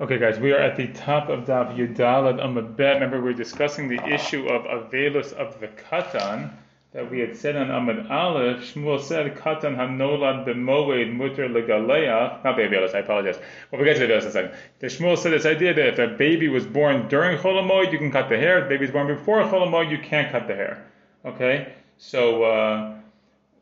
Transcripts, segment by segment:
Okay, guys, we are at the top of Daf Yudalad Amud Bet. Remember, we are discussing the issue of Avelus of the Katan that we had said on Amud Aleph. Shmuel said, Katan hanolad b'moed muter legaleach. Not the Avelus, I apologize. Well, we get to the Avelus in a second. The Shmuel said this idea that if a baby was born during Cholamoid, you can cut the hair. If the baby was born before Cholamoid, you can't cut the hair. Okay? So,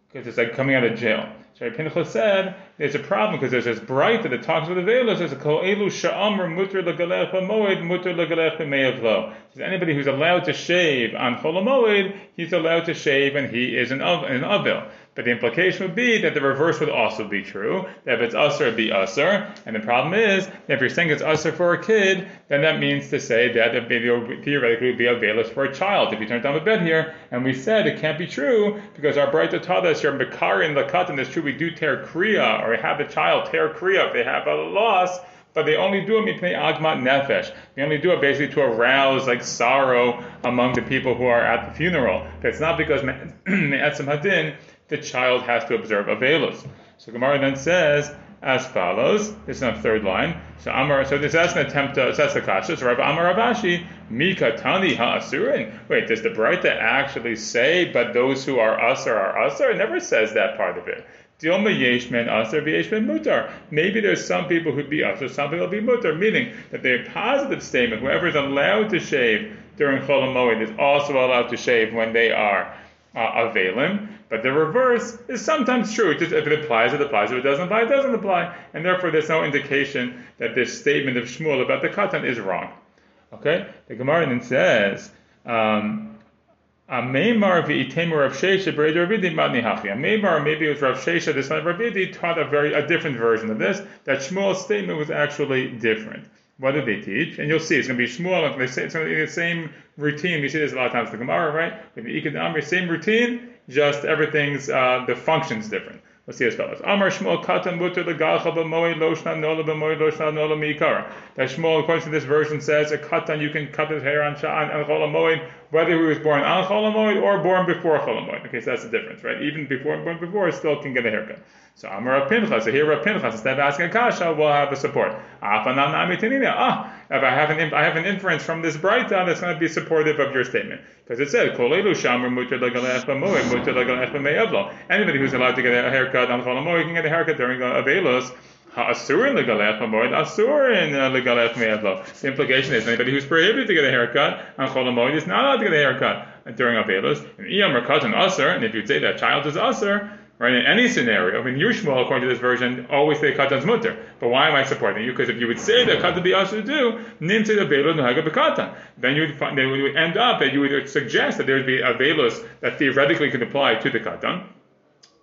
because uh, it's like coming out of jail. So Pinchas said there's a problem because there's this Braita that talks about the veil. There's a kol elu sha'amr mutter legalech moed mutter legalech me'avlo. Says anybody who's allowed to shave on chol he's allowed to shave and he is an an avil. But the implication would be that the reverse would also be true. That if it's usr, it'd be usr. And the problem is, if you're saying it's usr for a kid, then that means to say that it would theoretically would be a veilus for a child. If you turn down the bed here, and we said it can't be true because our Braita taught us you're mekar in the cut, and it's true we do tear kriya or have the child tear kriya they have a loss but they only do it mipnei agmat nefesh. They only do it basically to arouse like sorrow among the people who are at the funeral. It's not because me'etzim hadin the child has to observe Avelus. So Gemara then says as follows. This is on the third line. So Amar, so this is an attempt to assess the kasha. So Rabbi Amar Ravashi, Mika Tani Ha'asurin. Wait, does the Braita actually say, but those who are us are usar? It never says that part of it. Maybe there's some people who'd be Asar, some people will be Mutar, meaning that the positive statement, whoever is allowed to shave during Chol is also allowed to shave when they are uh, Avelim. But the reverse is sometimes true. Just if it applies, it applies. If it doesn't apply, it doesn't apply. And therefore, there's no indication that this statement of Shmuel about the katan is wrong. Okay? The Gemara then says, um, Meimar v'itemur Rav Shesha b'reder Ravidi matni hachi. Meimar, maybe it was Rav Shesha, the son of Ravidi, taught a very a different version of this. That Shmuel's statement was actually different. What did they teach? And you'll see it's going to be Shmuel. They say it's going to be the same routine. We see this a lot of times in the Gemara, right? With the Ikad same routine just everything's uh, the function's different. Let's see as follows. Amar Shmuel katan muter legalcha b'moed loshna nola b'moed loshna nola miikara. That Shmuel, according to this version, says a katan you can cut his hair on sha'an and chol moed whether he was born on chol moed or born before chol moed. Okay, so that's the difference, right? Even before born before, still can get a haircut. So Amar Pinchas. So here Rav Pinchas, instead of asking a kasha, we'll have a support. Ah, if I have an I have an inference from this Braita that's going to be supportive of your statement because it said. Anybody who's allowed to get a haircut on Cholamoy can get a haircut during Avelos. Ha'asurin legalech hamoed, asurin legalech uh, me'adlo. The implication is anybody who's prohibited to get a haircut on Cholamoid is not allowed to get a haircut during Avelos. And iyam or katan asur, and if you'd say that child is asur, Right? In any scenario, I mean, Yushmuel, according to this version, always say katan's mutter. But why am I supporting you? Because if you would say that katan be also do, nim say the velo nahaga bekatan. Then you would find, then would end up that you would suggest that there would be a velos that theoretically could apply to the katan.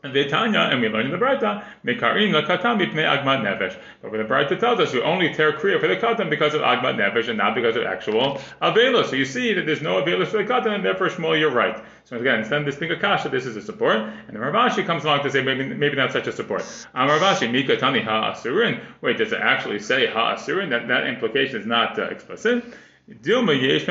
And Tanya, and we learn in the Braita, Mekarin lakatan mipnei agmat nevesh. But when the Braita tells us we only tear kriya for the katan because of agmat nevesh and not because of actual avelo. So you see that there's no avelos for the katan, and therefore Shmuel, you're right. So again, instead of this being a kasha, this is a support. And the Ravashi comes along to say maybe maybe not such a support. Am Ravashi Mika Tani Ha Asurin. Wait, does it actually say Ha Asurin? That that implication is not uh, explicit. Dilma yesh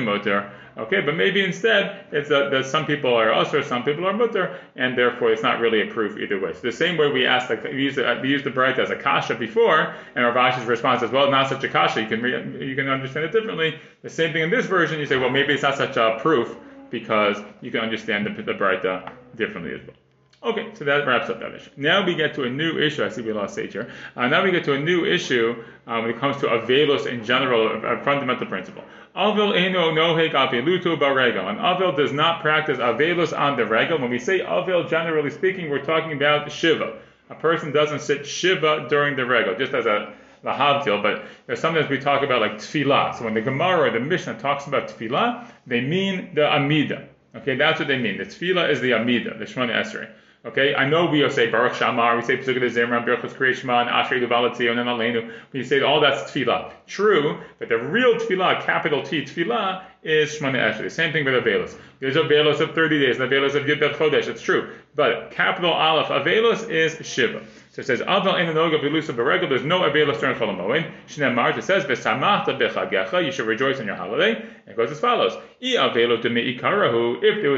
motor. Okay, but maybe instead it's that, that some people are usher, some people are mutter, and therefore it's not really a proof either way. So the same way we asked, like, we used the, we the Braita as a kasha before, and Ravashi's response is, well, not such a kasha. You can re- you can understand it differently. The same thing in this version. You say, well, maybe it's not such a proof because you can understand the, the Braita differently as well. Okay, so that wraps up that issue. Now we get to a new issue. I see we lost Sage here. Uh, now we get to a new issue um, when it comes to Avelos in general, a, a fundamental principle. Avil eno nohek aveluto baregel. And Avil does not practice Avelos on the regel. When we say Avil, generally speaking, we're talking about Shiva. A person doesn't sit Shiva during the regel, just as a the Havdil, but sometimes we talk about like tefillah. So when the Gemara or the Mishnah talks about tefillah, they mean the Amida. Okay, that's what they mean. The tefillah is the Amida, the Shemona Esrei. Okay, I know we say Baruch Shamar, we say Pesukah Zimran, Berachos Kriyashma, and Ashrei and then Aleinu. We say all that's tefillah. True, but the real tefillah, capital T tefillah, is Shemona Esrei. Same thing with Avelos. There's Avelos of 30 days, and Avelos of Yud Chodesh. It's true, but capital Aleph Avelos is Shiva. So it says, Aval in Noga Vilusa Beregel, there's no Avelos during Chol Moed. Shnemar, it says, Besamachta Bechagecha, you should rejoice on your holiday. And it goes as follows, if there was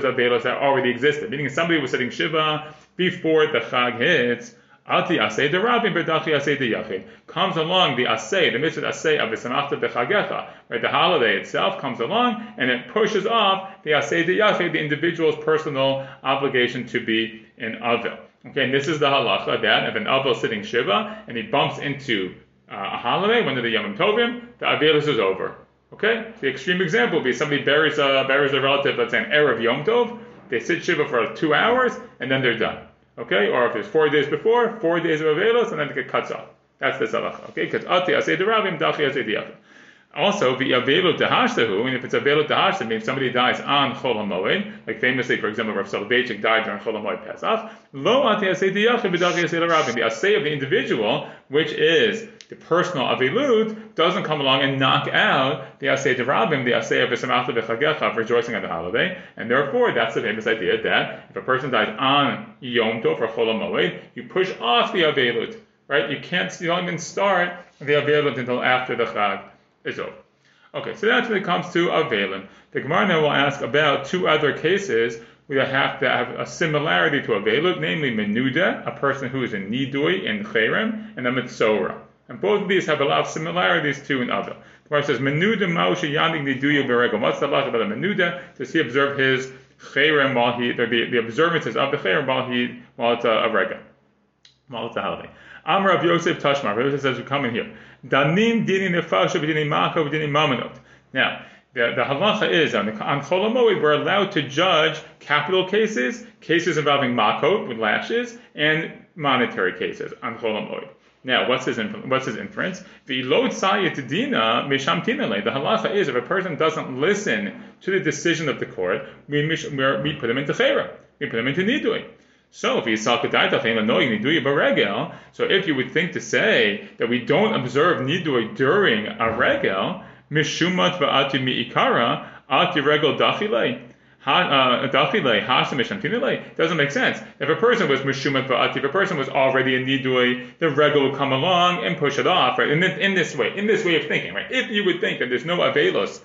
Avelos that already existed, meaning somebody was sitting Shiva before the Chag hits, Ati asay de rabim bedachi asay de yachid comes along the asay, the mitzvah asay of the samachta bechagecha, right? The holiday itself comes along and it pushes off the asay de yachid, the individual's personal obligation to be in avil. Okay, and this is the halacha that if an is sitting shiva and he bumps into uh, a holiday, one of the yomim tovim, the avilus is over. Okay, the extreme example would be somebody buries a buries a relative, let's say an erev yom tov. They sit shiva for two hours and then they're done. Okay, or if it's four days before, four days of avelos, and then it cuts off. That's the halacha. Okay, because ati asay derabim, dachi asay diyachim. Also, the avelu tahashtahu, and if it's avelu tahashtahu, means somebody dies on Chol HaMoed, like famously, for example, Rav Soloveitchik died during Chol HaMoed Pesach, lo. The asay of the individual, which is the personal avilut, doesn't come along and knock out the asay derabim, the asay of v'samachta v'chagecha, rejoicing on the holiday, and therefore that's the famous idea that if a person dies on Yom Tov or Chol HaMoed, you push off the avilut, right? You can't, you don't even start the avilut until after the Chag is over. Okay, so that's when it comes to Avelin. The Gemara now will ask about two other cases you have to have a similarity to Avelut, namely Menuda, a person who is a Nidui in Cherem, and a Mitzora. And both of these have a lot of similarities to an Avil. The Gemara says, Menuda Moshe Yandik Niduyu Beregel. What's the law about a Menuda? Does he observe his Cherem while he, the, the observances of the Cherem while he, while it's a, a Regel, while it's a holiday. Of Yosef Tashmar. Rav Yosef says, we come in here. Danim dini nefasha b'dini mako b'dini mamonot. Now, the, the halacha is on, on Cholamoid, we're allowed to judge capital cases, cases involving makot with lashes, and monetary cases on Cholamoid. Now, what's his what's his inference? The sayit dina misham The halacha is if a person doesn't listen to the decision of the court, we, we put him into chera, we put him into nidui. So if you saw baregel, so if you would think to say that we don't observe nidui during a regel, mishumat va'ati mi'ikara ati regel dachile. Uh, doesn't make sense. If a person was mishumat va'ati, if a person was already in nidui, the regel would come along and push it off, right? In, in this way, in this way of thinking, right? If you would think that there's no avelos,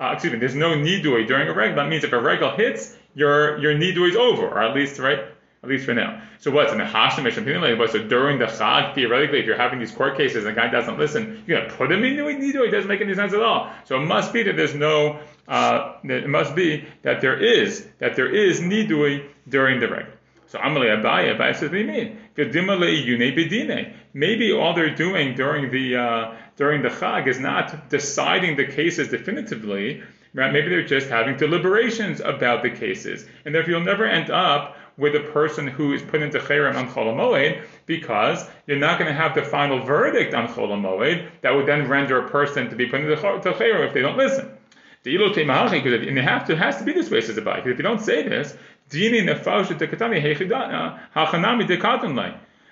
uh, excuse me, there's no nidui during a regel, that means if a regel hits, your your nidui is over, or at least right at least for now. So what's in the Hashim like So during the Chag, theoretically, if you're having these court cases and the guy doesn't listen, you're gonna put him in Nidu. It doesn't make any sense at all. So it must be that there's no. Uh, it must be that there is that there is nidui during the regular. So Amalei Abaye, Abaye says, what do you mean? Maybe all they're doing during the uh, during the Chag is not deciding the cases definitively. Right? Maybe they're just having deliberations about the cases, and therefore you'll never end up with a person who is put into Cherem on Chol because you're not going to have the final verdict on Chol that would then render a person to be put into Cherem if they don't listen. And it have to has to be this way says the Because if you don't say this,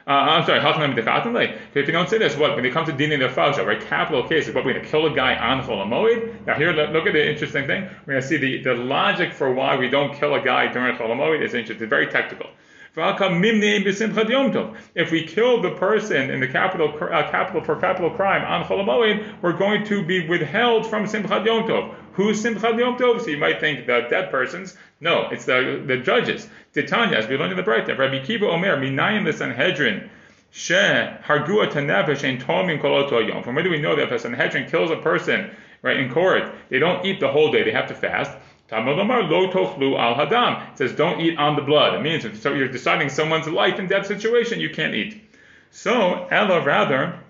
uh, I'm sorry, if you don't say this, what when it comes to dini nefasha, right? Capital cases, what we're going to kill a guy on cholamoid. Now here, look at the interesting thing. We're going to see the, the logic for why we don't kill a guy during cholamoid is interesting. Very technical. If we kill the person in the capital, uh, capital for capital crime on Cholamoid, we're going to be withheld from Simchat Yom Tov. Who's Simchat Yom Tov? So you might think the dead persons. No, it's the, the judges. Titanya, as we learned in the Brayta, Rabbi Akiva Omer, Minayim the Sanhedrin, She Hargua Tanefesh and Tomim Koloto. From where do we know that if a Sanhedrin kills a person right in court, they don't eat the whole day, they have to fast. Talmud tochlu al hadam. It says don't eat on the blood. It means if you're deciding someone's life and death situation, you can't eat. So Ella rather,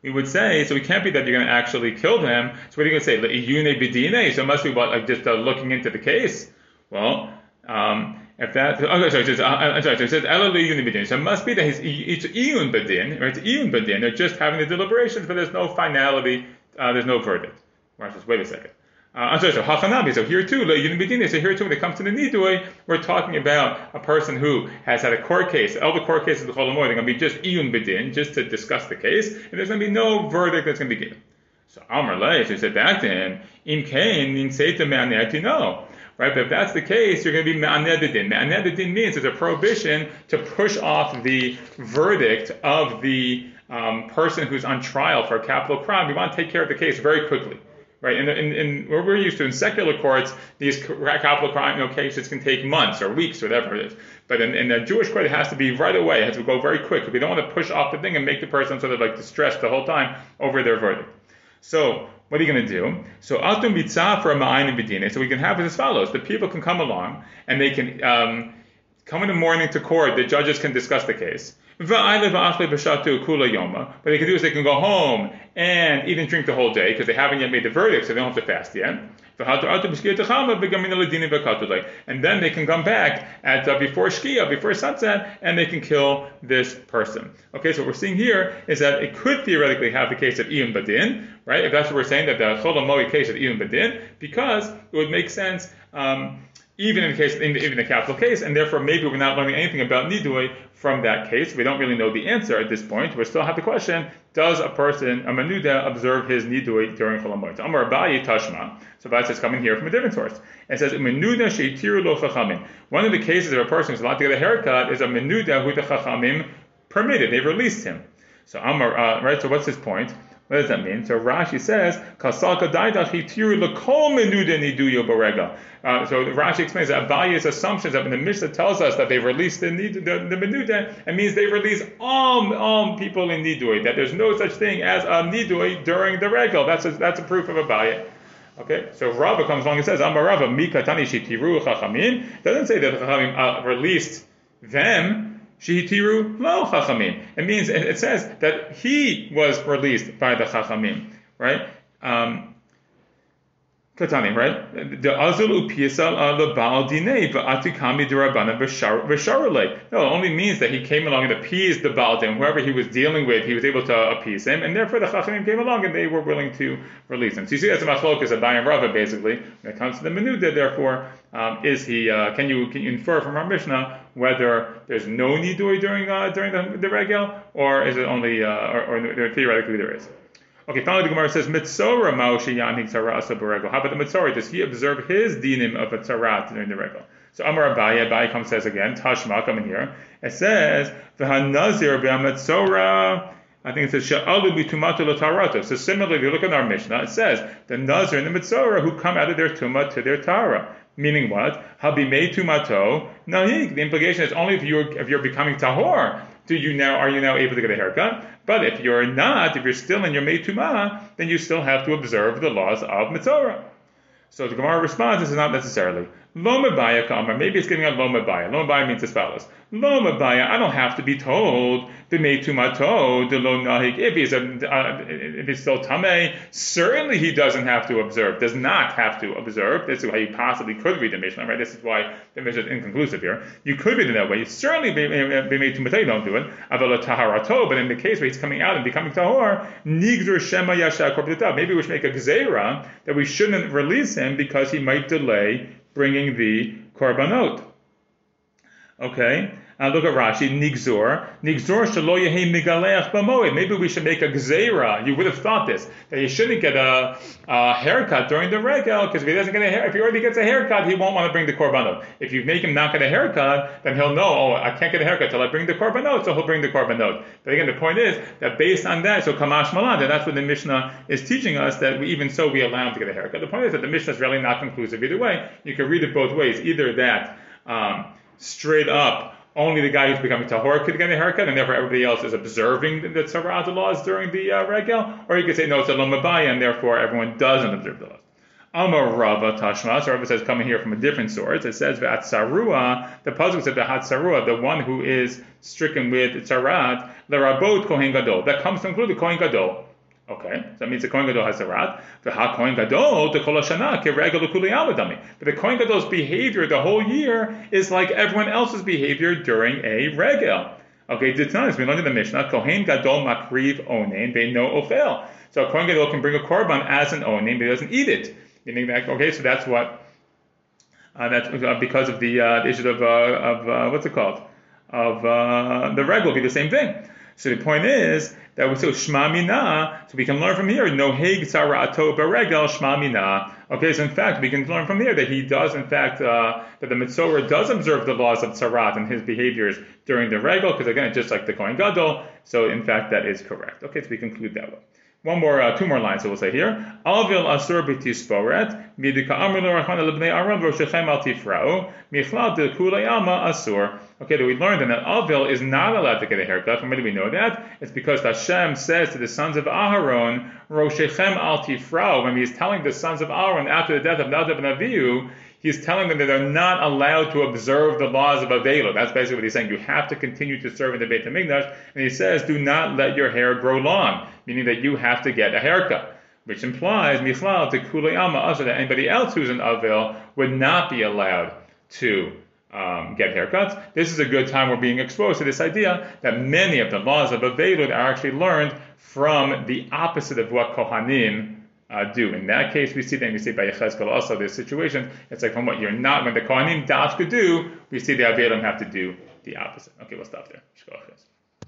we would say so. It can't be that you're going to actually kill them. So what are you going to say? So it must be what like just uh, looking into the case. Well, um, if that oh sorry, just, uh, uh sorry, so it says Ella le'iyune b'dine. So it must be that he's it's iyun b'din or it's iyun b'din. They're just having the deliberations, but there's no finality. Uh, there's no verdict. Wait a second. Uh, I'm sorry, so hachanabi. So here too, so here too, when it comes to the nidui, we're talking about a person who has had a court case. All the court cases of the cholamoy, they're going to be just iyun bedin, just to discuss the case, and there's going to be no verdict that's going to be given. So Amr Lei, so he said back him, in kain, in seita me'aneti, no. Right, but if that's the case, you're going to be me'anedidin. Me'anedidin means there's a prohibition to push off the verdict of the um, person who's on trial for a capital crime. We want to take care of the case very quickly right? In, in, in what we're used to in secular courts, these capital crime you know, cases can take months or weeks or whatever it is. But in, in a Jewish court, it has to be right away. It has to go very quick. We don't want to push off the thing and make the person sort of like distressed the whole time over their verdict. So what are you going to do? So atum for a So we can have it as follows: the people can come along and they can um, come in the morning to court. The judges can discuss the case. But they can do is they can go home and eat and drink the whole day because they haven't yet made the verdict, so they don't have to fast yet. And then they can come back at uh, before Shkia, before sunset, and they can kill this person. Okay, so what we're seeing here is that it could theoretically have the case of Iyun Badin, right? If that's what we're saying, that the Cholam case of Iyun Badin, because it would make sense. Um, even in the case, in the, even the capital case, and therefore maybe we're not learning anything about nidui from that case. We don't really know the answer at this point. We still have the question: Does a person, a manuda, observe his nidui during cholamoid? Amar Abaye Tashma. So Abaye says coming here from a different source. and says manuda sheitiru lo chachamim. One of the cases of a person who's allowed to get a haircut is a manuda who the chachamim permitted. They've released him. So Amar, uh, right? So what's his point? What does that mean? So Rashi says, "Kasalka daidach hitiru lekol menuda niduyo barega." Uh, so Rashi explains that Abaye's assumptions that when the Mishnah tells us that they've released the, the, the menuda, it means they release all, all people in nidui. That there's no such thing as a nidui during the regal. That's a, that's a proof of Abaye. Okay, so Rava comes along and says, "Amarava mikatani shitiru chachamim." Doesn't say that the chachamim uh, released them. Shihitiru lo chachamim. It means it says that he was released by the chachamim, right? Um, Katani, right? The azul upisal the baal dinei v'atikami derabana v'sharule. No, it only means that he came along and appeased the baal whoever he was dealing with, he was able to appease him, and therefore the chachamim came along and they were willing to release him. So you see, that's a machlokas a Bayam Rava basically. When it comes to the menuda, therefore, um, is he? Uh, can you can you infer from our Mishnah whether there's no nidui during uh, during the, the regel, or is it only, uh, or, or theoretically there is? Okay, finally the Gemara says, Mitzora Maushi Yanik Tzarasa Berego. How about the Mitzora? Does he observe his dinim of a Tzarat during the regal? So Amar Abaye, Abaye comes says again, Tashma, come in here. It says, V'hanazir V'hamitzora, I think it says, Sha'alu B'tumatu L'tarato. So similarly, if you look at our Mishnah, it says, the Nazir and the Mitzora who come out of their Tumah to their Tara. Meaning what? Habimei tumato nahik. The implication is only if you're if you're becoming tahor do you now are you now able to get a haircut? But if you're not, if you're still in your Meitumah, then you still have to observe the laws of Mitzorah. So the Gemara responds, this is not necessarily. Lomabaya kamar. Maybe it's getting a lomabaya. Lomabaya means as follows. Lomabaya, I don't have to be told the meitumato the lo nahik. If he's a, uh, if he's still tame, certainly he doesn't have to observe. Does not have to observe. This is how you possibly could read the Mishnah, right? This is why the Mishnah is inconclusive here. You could read it that way. You certainly be meitumato. You don't do it. Avala taharato. But in the case where he's coming out and becoming tahor, nigdur shema yasha Maybe we should make a gzeira that we shouldn't release him because he might delay bringing the korbanot. Okay, uh, look at Rashi, Nigzor. Nigzor shalo migaleach b'moed. Maybe we should make a gzeira. You would have thought this, that he shouldn't get a, a haircut during the regel, because if he doesn't get a hair, if he already gets a haircut, he won't want to bring the korbanot. If you make him not get a haircut, then he'll know, oh, I can't get a haircut till I bring the korbanot, so he'll bring the korbanot. But again, the point is that based on that, so kamash that that's what the Mishnah is teaching us, that we, even so we allow him to get a haircut. The point is that the Mishnah is really not conclusive either way. You can read it both ways. Either that, um, straight up, only the guy who's becoming tahor could get a haircut, and therefore everybody else is observing the, the tzara'at laws during the uh, regel, or you could say no, it's a lomabaya, and therefore everyone doesn't observe the laws. Amar Rava Tashma, so Rava says coming here from a different source. It says that Sarua, the puzzle said that Sarua, the one who is stricken with tzarat, the Rabot Kohen Gadol. That comes to include the Kohen Gadol. Okay, so that means the Kohen Gadol has a rat. The Ha Kohen Gadol, the Kol Hashana, Keregel Kuli Aladami. But the Kohen Gadol's behavior the whole year is like everyone else's behavior during a regel. Okay, Ditzanis, we learned in the Mishnah, Kohen Gadol Makriv Onen, they know Ofel. So a Kohen Gadol can bring a korban as an Onen, but he doesn't eat it. Meaning that, okay, so that's what, uh, that's uh, because of the, uh, the issue of, uh, of uh, what's it called? Of uh, the reg will be the same thing. So the point is that we say Shma Mina, so we can learn from here, No Heg Tzara'ato Beregel Shma Mina. Okay, so in fact, we can learn from here that he does, in fact, uh, that the Mitzorah does observe the laws of Tzarat and his behaviors during the Regel, because again, just like the Kohen Gadol, So in fact, that is correct. Okay, so we conclude that way. One more, uh, two more lines. So we'll say here: Alvil asur b'tisporet midika amrlo rachana lebnei Aaron roshechem al tifrao michlal de kulayama asur. Okay, do we learned then that Alvil is not allowed to get a haircut? From where do we know that? It's because Hashem says to the sons of Aharon, roshechem al tifrao, when he's telling the sons of Aaron after the death of Nadav and Avihu, he's telling them that they're not allowed to observe the laws of Avela. That's basically what he's saying. You have to continue to serve in the Beit HaMikdash. And he says, do not let your hair grow long, meaning that you have to get a haircut. Which implies, Michlal, to Kuleyama, also that anybody else who's an Avil would not be allowed to um, get haircuts. This is a good time we're being exposed to this idea that many of the laws of Avelut are actually learned from the opposite of what Kohanim uh, do. In that case, we see that we see by Yechezkel also this situation. It's like from what you're not, when the Kohanim could do, we see the Avelim have to do the opposite. Okay, we'll stop there.